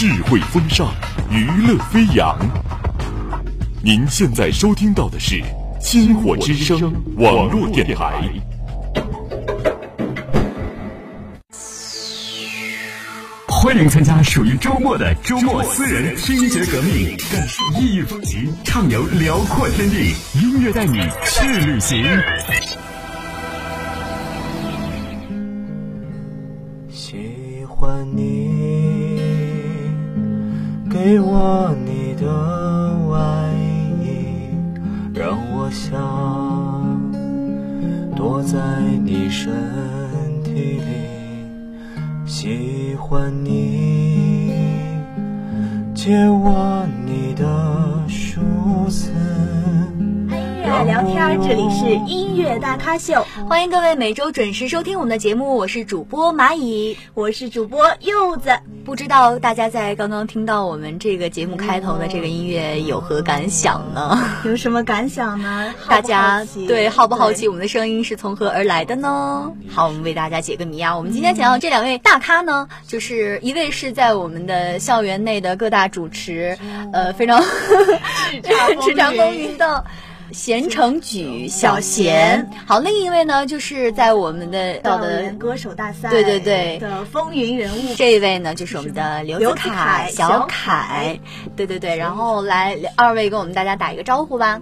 智慧风尚，娱乐飞扬。您现在收听到的是《星火之声》网络电台。欢迎参加属于周末的周末私人听觉革命，感受异域风情，畅游辽阔天地，音乐带你去旅行。喜欢你，给我你的外衣，让我想躲在你身体里。喜欢你，借我你的数字。爱聊天，这里是音乐大咖秀，欢迎各位每周准时收听我们的节目，我是主播蚂蚁，我是主播柚子。不知道大家在刚刚听到我们这个节目开头的这个音乐有何感想呢？有什么感想呢？大家对好不好奇我们的声音是从何而来的呢？好，我们为大家解个谜啊！我们今天请到这两位大咖呢，就是一位是在我们的校园内的各大主持，呃，非常 叱咤 风云的。贤成举小贤，好，另一位呢，就是在我们的到的歌手大赛，对对对的风云人物，这一位呢，就是我们的刘子凯小凯，对对对，然后来二位跟我们大家打一个招呼吧。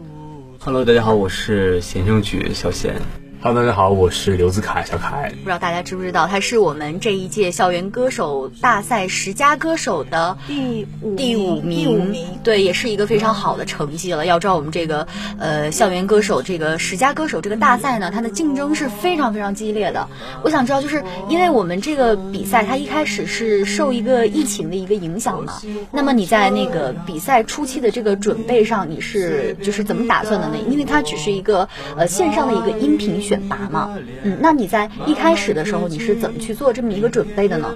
Hello，大家好，我是贤成举小贤。Hello，大家好，我是刘子凯，小凯。不知道大家知不知道，他是我们这一届校园歌手大赛十佳歌手的第五第五名，第五名，对，也是一个非常好的成绩了。要知道，我们这个呃校园歌手这个十佳歌手这个大赛呢，它的竞争是非常非常激烈的。我想知道，就是因为我们这个比赛，它一开始是受一个疫情的一个影响嘛，那么你在那个比赛初期的这个准备上，你是就是怎么打算的呢？因为它只是一个呃线上的一个音频选拔嘛，嗯，那你在一开始的时候，你是怎么去做这么一个准备的呢？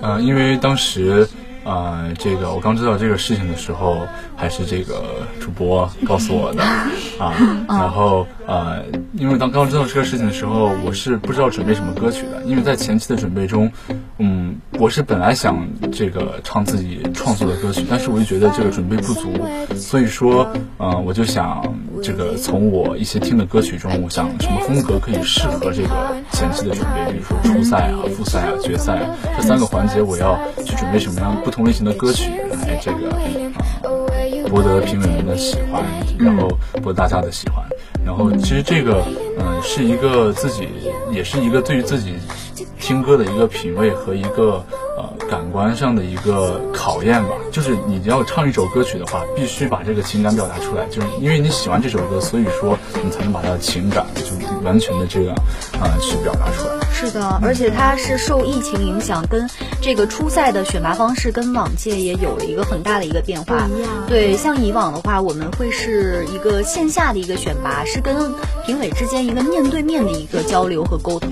呃，因为当时，呃，这个我刚知道这个事情的时候，还是这个主播告诉我的 啊，然后呃，因为当刚知道这个事情的时候，我是不知道准备什么歌曲的，因为在前期的准备中，嗯，我是本来想这个唱自己创作的歌曲，但是我就觉得这个准备不足，所以说，呃，我就想这个从我一些听的歌曲中，我想什么风格可以适合这个前期的准备，比如说初赛啊、复赛啊、决赛啊这三个环节，我要去准备什么样不同类型的歌曲来这个啊博得评委们的喜欢，然后博得大家的喜欢。然后其实这个嗯是一个自己也是一个对于自己听歌的一个品味和一个感官上的一个考验吧。就是你要唱一首歌曲的话，必须把这个情感表达出来，就是因为你喜欢这首歌，所以说你才能把它的情感就完全的这个啊、呃、去表达出来。是的，而且它是受疫情影响，跟这个初赛的选拔方式跟往届也有了一个很大的一个变化。对，像以往的话，我们会是一个线下的一个选拔，是跟评委之间一个面对面的一个交流和沟通。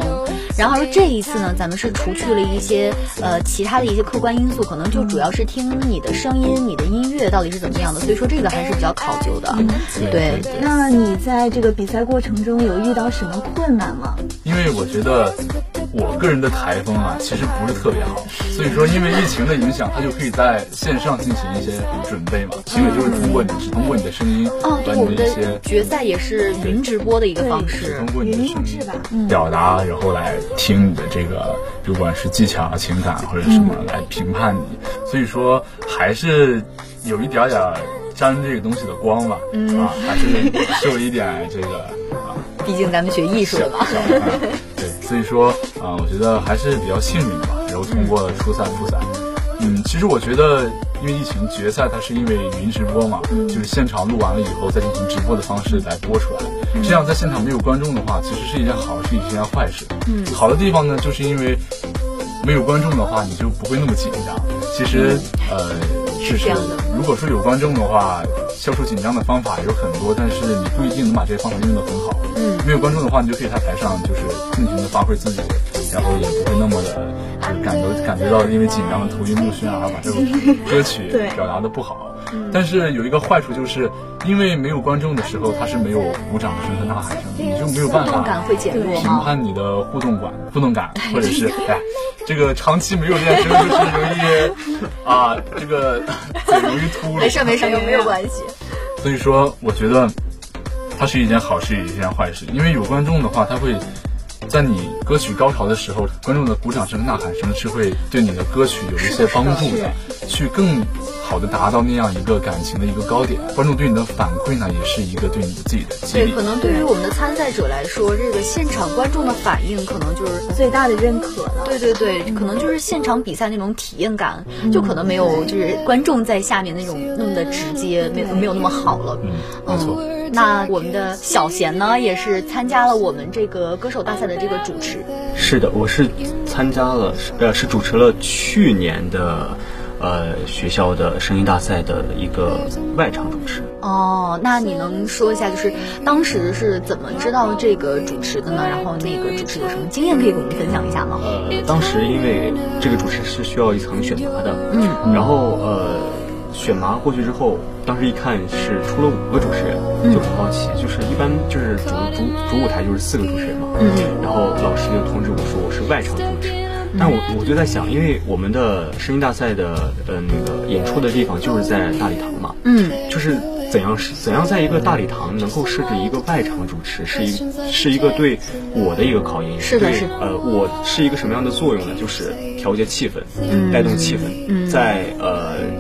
然而这一次呢，咱们是除去了一些呃其他的一些客观因素，可能就主要是听你的声音、你的音乐到底是怎么样的，所以说这个还是比较考究的。对，那你在这个比赛过程中有遇到什么困难吗？因为我觉得我个人的台风啊，其实不是特别好，所以说因为疫情的影响，他就可以在线上进行一些准备嘛。评委就是通过你，只通过你的声音，哦，对，把我们的你的一些决赛也是云直播的一个方式通。过你的云声音录制吧表达，然后来听你的这个，不管是技巧啊、情感或者什么来评判你。所以说还是有一点点儿沾这个东西的光吧，啊，还是受一点这个啊毕竟咱们学艺术的嘛。对，所以说啊、我觉得还是比较幸运吧。然后通过了初赛、复赛，嗯，其实我觉得，因为疫情决赛它是因为云直播嘛，就是现场录完了以后再进行直播的方式来播出来。这样在现场没有观众的话，其实是一件好事，也是一件坏事。嗯，好的地方呢，就是因为没有观众的话，你就不会那么紧张。其实，呃，是这样的如果说有观众的话，消除紧张的方法有很多，但是你不一定能把这些方法用得很好。嗯，没有观众的话，你就可以在台上就是尽情的发挥自己，然后也不会那么的，就是感觉感觉到因为紧张的头晕目眩啊，把这首歌曲表达的不好。但是有一个坏处就是，因为没有观众的时候，他是没有鼓掌声和呐喊声，你就没有办法评？判你的互动感、互动感，或者是哎，这个长期没有练声，就是容易啊，这个嘴容易秃噜。没事没事，没有关系。所以说，我觉得它是一件好事，也是一件坏事。因为有观众的话，他会在你歌曲高潮的时候，观众的鼓掌声、呐喊声是会对你的歌曲有一些帮助的，去更好的达到那样一个感情的一个高点。观众对你的反馈呢，也是一个对你自己的激对，可。能对于我们的参赛者来说，这个现场观众的反应可能就是最大的认可了。对对对，可能就是现场比赛那种体验感，就可能没有就是观众在下面那种那么的直接，没有没有那么好了。嗯，没错。那我们的小贤呢，也是参加了我们这个歌手大赛的这个主持。是的，我是参加了，是呃，是主持了去年的，呃，学校的声音大赛的一个外场主持。哦，那你能说一下，就是当时是怎么知道这个主持的呢？然后那个主持有什么经验可以给我们分享一下吗？呃，当时因为这个主持是需要一层选拔的，嗯，然后呃，选拔过去之后，当时一看是出了五个主持人，就很好奇，就是一般就是主主主舞台就是四个主持人嘛，嗯，然后老师就通知我说我是外场主持。但我我就在想，因为我们的声音大赛的呃那个演出的地方就是在大礼堂嘛，嗯，就是怎样是怎样在一个大礼堂能够设置一个外场主持，是一是一个对我的一个考验，对是的是的呃，我是一个什么样的作用呢？就是调节气氛，嗯带动气氛，在呃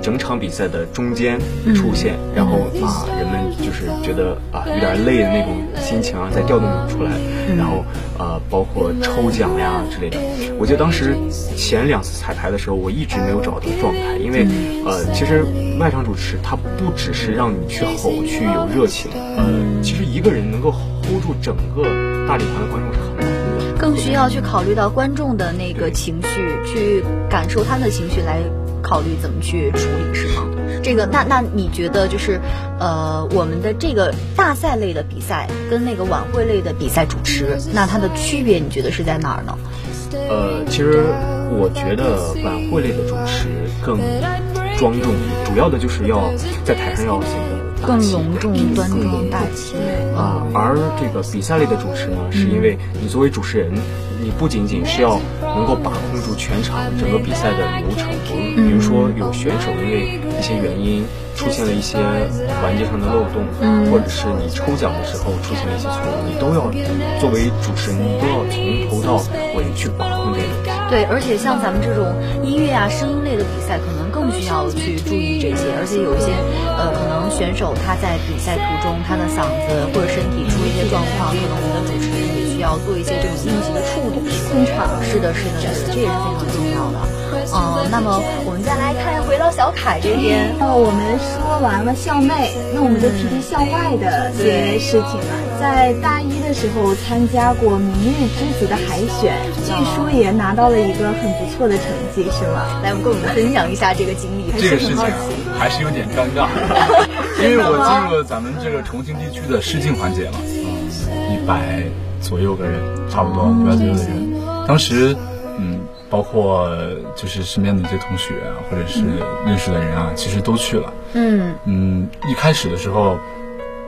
整场比赛的中间出现，嗯。然后把人们就是觉得啊有点累的那种心情啊再调动出来，嗯。然后呃包括抽奖呀之类的。我记得当时前两次彩排的时候，我一直没有找到状态，因为嗯。呃其实外场主持他不只是让你去吼去有热情，呃其实一个人能够 hold 住整个大礼堂的观众是很难的。更需要去考虑到观众的那个情绪，去感受他们的情绪，来考虑怎么去处理，是吗？这个，那那你觉得就是，呃，我们的这个大赛类的比赛跟那个晚会类的比赛主持，那它的区别，你觉得是在哪儿呢？呃，其实我觉得晚会类的主持更庄重，主要的就是要在台上要显得更隆重、端庄、重大气。啊、而这个比赛类的主持呢，是因为你作为主持人，你不仅仅是要能够把控住全场整个比赛的流程，比如说有选手因为一些原因出现了一些环节上的漏洞，或者是你抽奖的时候出现了一些错误，你都要作为主持人，你都要从头到尾去把控这个。对，而且像咱们这种音乐啊、声音类的比赛，可能更需要去注意这些。而且有一些呃，可能选手他在比赛途中，他的嗓子或者身体出一些状况，可能我们的要做一些这种应急的处理。现场是的，是的，是的，这也是非常重要的。嗯、那么我们再来看，回到小凯这边。哦，我们说完了校内，那我们就提提校外的些事情了。在大一的时候参加过《明日之子》的海选，据说也拿到了一个很不错的成绩，是吗？来，我们跟我们分享一下这个经历。这个事情啊还是有点尴尬，因为我进入了咱们这个重庆地区的试镜环节嘛，嗯，一百左右个人，差不多一百左右的人。当时，嗯，包括就是身边的一些同学啊，或者是认识的人啊，其实都去了。嗯嗯，一开始的时候，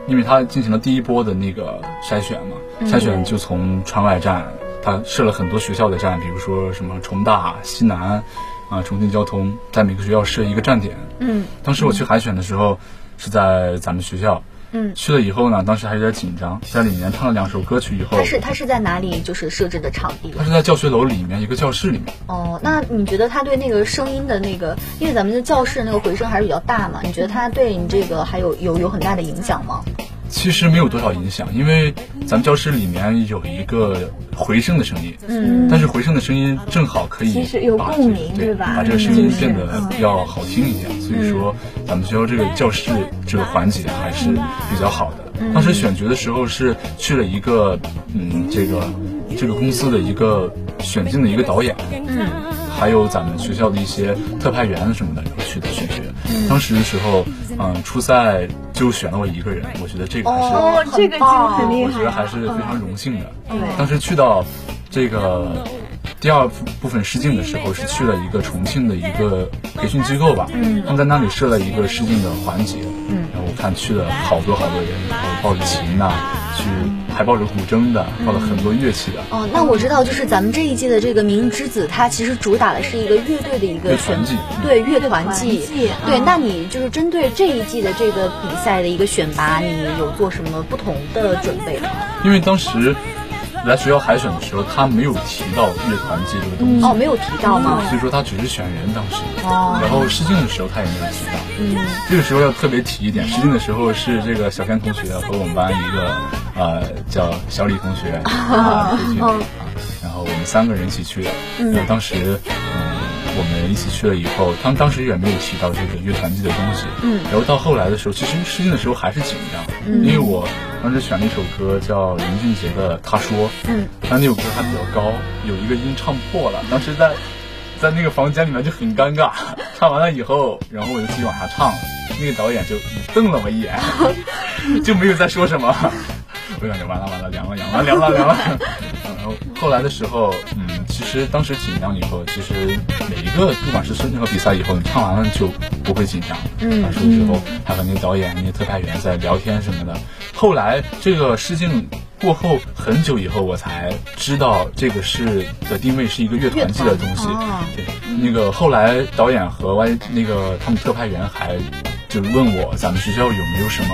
因为他进行了第一波的那个筛选嘛，筛选就从川外站，他设了很多学校的站，比如说什么重大、西南，啊，重庆交通，在每个学校设一个站点。嗯当时我去海选的时候是在咱们学校，嗯，去了以后呢，当时还有点紧张，在里面唱了两首歌曲以后他，是他是在哪里就是设置的场地？他是在教学楼里面一个教室里面。哦，那你觉得他对那个声音的那个，因为咱们的教室那个回声还是比较大嘛？你觉得他对你这个还有有有很大的影响吗？其实没有多少影响，因为咱们教室里面有一个回声的声音，嗯，但是回声的声音正好可以其实有把共鸣对吧？把这个声音变得要好听一点。所以说，咱们学校这个教室这个环节还是比较好的。当时选角的时候是去了一个嗯，这个这个公司的一个选进的一个导演，嗯，还有咱们学校的一些特派员什么的，然后去的选学。当时的时候，嗯，初赛就选了我一个人，我觉得这个还是。哦，这个就很厉我觉得。还是非常荣幸的。对当时去到这个第二部分试镜的时候是去了一个重庆的一个培训机构吧，嗯，他们在那里设了一个试镜的环节，嗯，然后我看去了好多好多人，然后抱着琴呐、去还抱着古筝的，抱了很多乐器的，哦，那我知道，就是咱们这一季的这个《明日之子》，它其实主打的是一个乐队的一个选乐团季对乐团季。对，嗯那你就是针对这一季的这个比赛的一个选拔，你有做什么不同的准备吗？因为当时来学校海选的时候，他没有提到乐团季这个东西，哦，没有提到吗？所以说他只是选人当时，哦然后试镜的时候他也没有提到。嗯，这个时候要特别提一点，试镜的时候是这个小天同学和我们班一个呃叫小李同学啊 然后我们三个人一起去的。然后当时嗯。我们一起去了以后，他们当时也没有提到这个乐团季的东西。嗯，然后到后来的时候，其实试音的时候还是紧张，因为我当时选了一首歌叫林俊杰的《他说》，嗯，但那首歌还比较高，有一个音唱破了，当时在在那个房间里面就很尴尬。唱完了以后，然后我就继续往下唱，那个导演就瞪了我一眼，就没有再说什么。我感觉完了完了，凉了凉了凉了凉了。然后后来的时候，嗯，其实当时紧张以后，其实每一个不管是任何比赛以后，你唱完了就不会紧张。嗯，当时之后还和那个导演、那些特派员在聊天什么的。后来这个试镜过后很久以后，我才知道这个是的定位是一个乐团系的东西。对，那个后来导演和外那个他们特派员还就问我，咱们学校有没有什么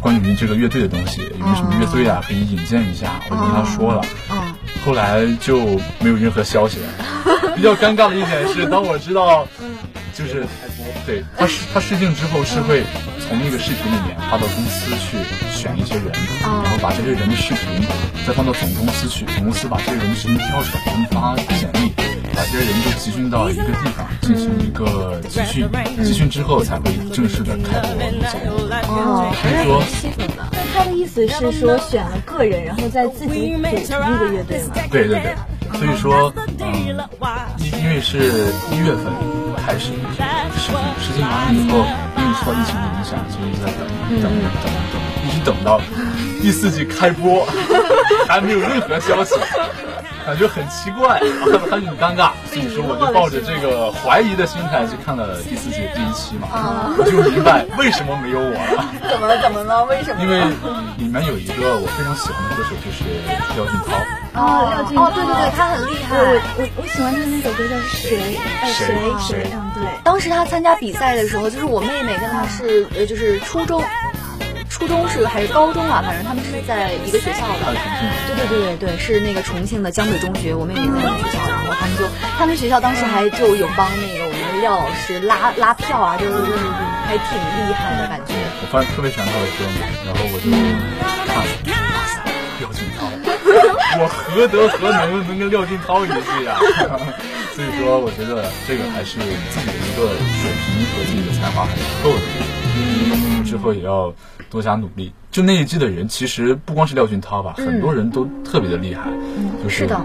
关于这个乐队的东西，有没有什么乐队啊可以引荐一下？我就跟他说了。嗯，后来就没有任何消息了。比较尴尬的一点是，当我知道，就是对他试他试镜之后是会从那个视频里面发到公司去选一些人，然后把这些人的视频再放到总公司去，总公司把这些人的视频挑出来，发简历，把这些人都集训到一个地方进行一个集训，集训之后才会正式的开播节目。哦，他的意思是说选了个人，然后再自己组成一个乐队吗？对对对，所以说，因为是一月份开始这个试镜，试镜完了以后，因为受疫情的影响，就一直在等等等等，一直等到第四季开播，还没有任何消息。感觉很奇怪，很很尴尬，所以说我就抱着这个怀疑的心态去看了第四季第一期嘛，我就明白为什么没有我了。怎么了？怎么了？为什么？因为里面有一个我非常喜欢的歌手，就是廖俊涛。哦，廖俊哦，对对对，他很厉害。我我我喜欢他那首歌叫谁？呃谁谁嗯，对。当时他参加比赛的时候，就是我妹妹跟他是呃，就是初中，初中是还是高中啊？反正他们是在一个学校的。对对对对对，是那个重庆的江北中学，我们也在那个学校，然后他们就他们学校当时还就有帮那个我们的廖老师拉拉票啊，就是就是还挺厉害的感觉。我发现特别喜欢他的歌嘛，然后我就看，哇塞，廖俊涛，我何德何能能跟廖俊涛一起呀、所以说，我觉得这个还是自己的一个水平和自己的才华还是够的。嗯，之后也要多加努力。就那一季的人，其实不光是廖俊涛吧，很多人都特别的厉害，就是是的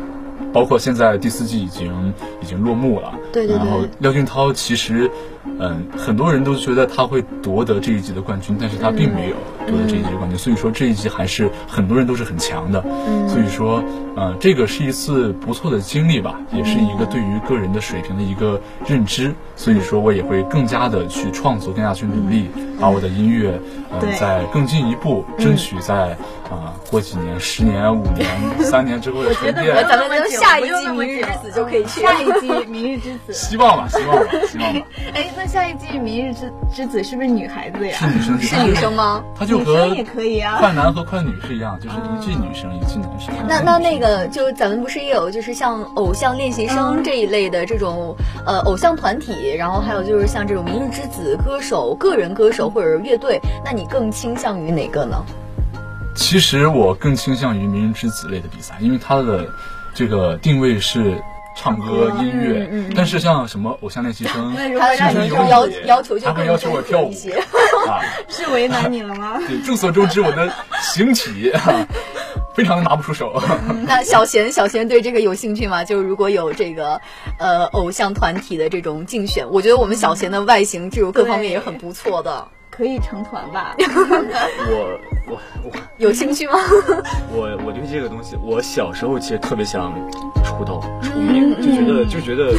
包括现在第四季已经已经落幕了，对对。对然后廖俊涛其实，嗯，很多人都觉得他会夺得这一季的冠军，但是他并没有夺得这一季的冠军，所以说这一季还是很多人都是很强的，所以说，呃，这个是一次不错的经历吧，也是一个对于个人的水平的一个认知，所以说我也会更加的去创作，更加去努力，把我的音乐，嗯，对再更进一步，争取在啊、过几年、十年、五年、三年之后的 沉淀。咱们能下一季《明日之子》就可以去。下一季《明日之子》。希望吧，希望吧，希望吧。哎，那下一季《明日之之子》是不是女孩子呀？是女生，是女生吗？她就和女生也可以啊快男和快女是一样，就是一季女生，一季男生。那那那个，就咱们不是也有，就是像偶像练习生这一类的这种呃偶像团体，然后还有就是像这种明日之子歌手、个人歌手或者是乐队，那你更倾向于哪个呢？其实我更倾向于《明日之子》类的比赛，因为它的这个定位是唱歌、音乐。但是像什么偶像练习生、他让你青春有要你，要求就会要求我跳舞一些。啊。是为难你了吗？对，众所周知，我的形体啊，非常的拿不出手。那小贤，小贤对这个有兴趣吗？就是如果有这个呃偶像团体的这种竞选，我觉得我们小贤的外形这种各方面也很不错的。可以成团吧？我我我有兴趣吗？我我对这个东西，我小时候其实特别想出道出名，就觉得就觉得，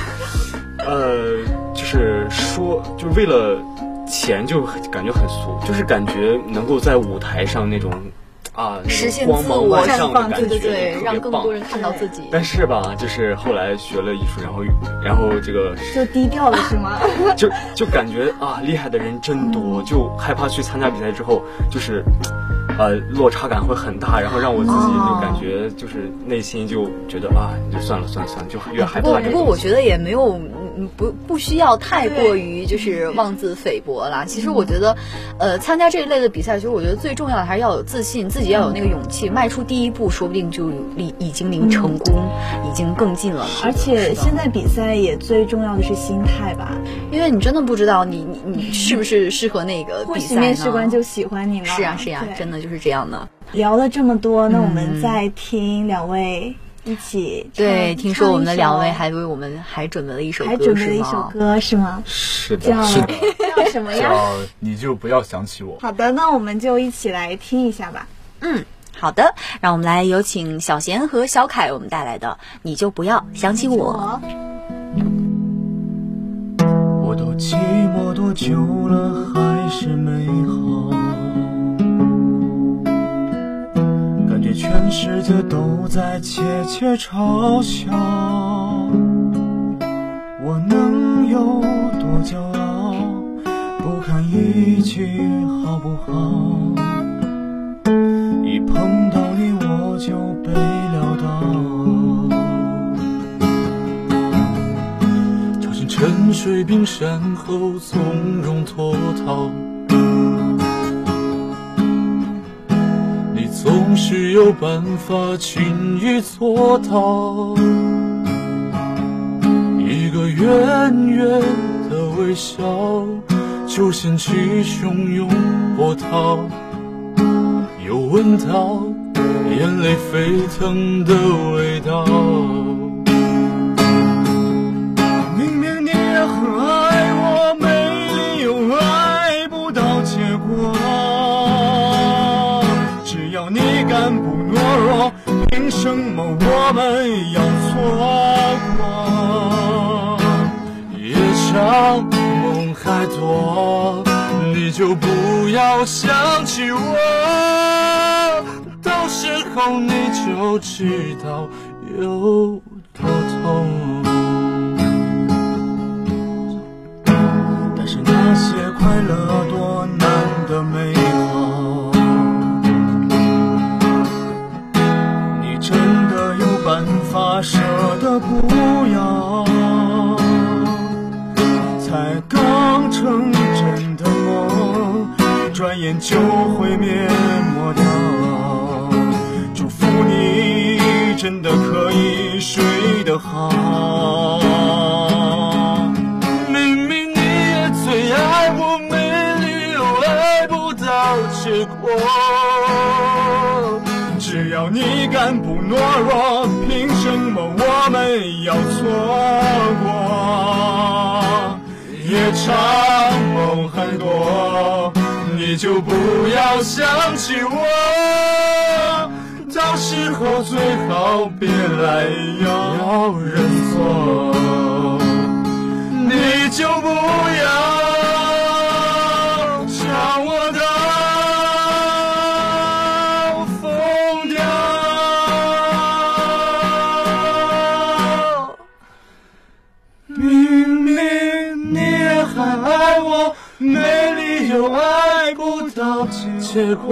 呃，就是说，就是为了钱，就感觉很俗，就是感觉能够在舞台上那种啊，实现自我绽放，对对对，让更多。人看到自己。但是吧，就是后来学了艺术，然后然后这个就低调了是吗？就就感觉啊，厉害的人真多，就害怕去参加比赛之后，就是，呃，落差感会很大，然后让我自己就感觉就是内心就觉得啊，就算了算了算了，就越害不过，不过我。觉得也没有，嗯不不需要太过于就是妄自菲薄啦。其实我觉得，呃，参加这一类的比赛，其实我觉得最重要的还是要有自信，自己要有那个勇气，迈出第一步，说不定就离已经离成功已经更近了。而且现在比赛也最重要的是心态吧，因为你真的不知道你你你是不是适合那个比赛呢许面试官就喜欢你了。是啊是啊，真的就是这样的。聊了这么多，那我嗯们再听两位一起唱对，听说我们的两位还为我们还准备了一首还歌，准备了一首是吗？歌是吗？是的，叫是的，叫什么呀？叫你就不要想起我。好的，那我们就一起来听一下吧。嗯，好的，让我们来有请小贤和小凯我们带来的《你就不要想起我》。我都寂寞多久了，还是美好。全世界都在窃窃嘲笑，我能有多骄傲？不堪一击，好不好？一碰到你我就被撂倒。跳进沉睡冰山后，从容脱逃。总是有办法轻易做到，一个远远的微笑，就掀起汹涌波涛，又闻到眼泪沸腾的味道。什么我们要错过？夜长梦还多，你就不要想起我，到时候你就知道有多痛。但是那些快乐多难得美办法舍得不要？才刚成真的梦，转眼就会灭没掉。祝福你真的可以睡得好。明明你也最爱我，没理由爱不到结果。只要你敢不懦弱，凭什么我们要错过？夜长梦很多，你就不要想起我，到时候最好别来要认错，你就不要结果。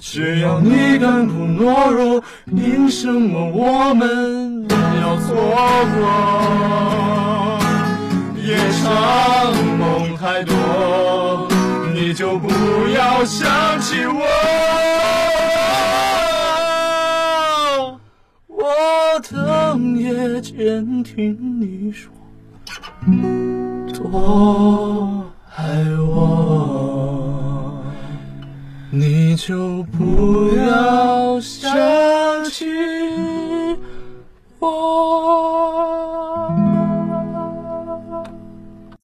只要你敢不懦弱，凭什么我们要错过？夜长梦太多，你就不要想起我。我等夜间听你说多爱我。就不要想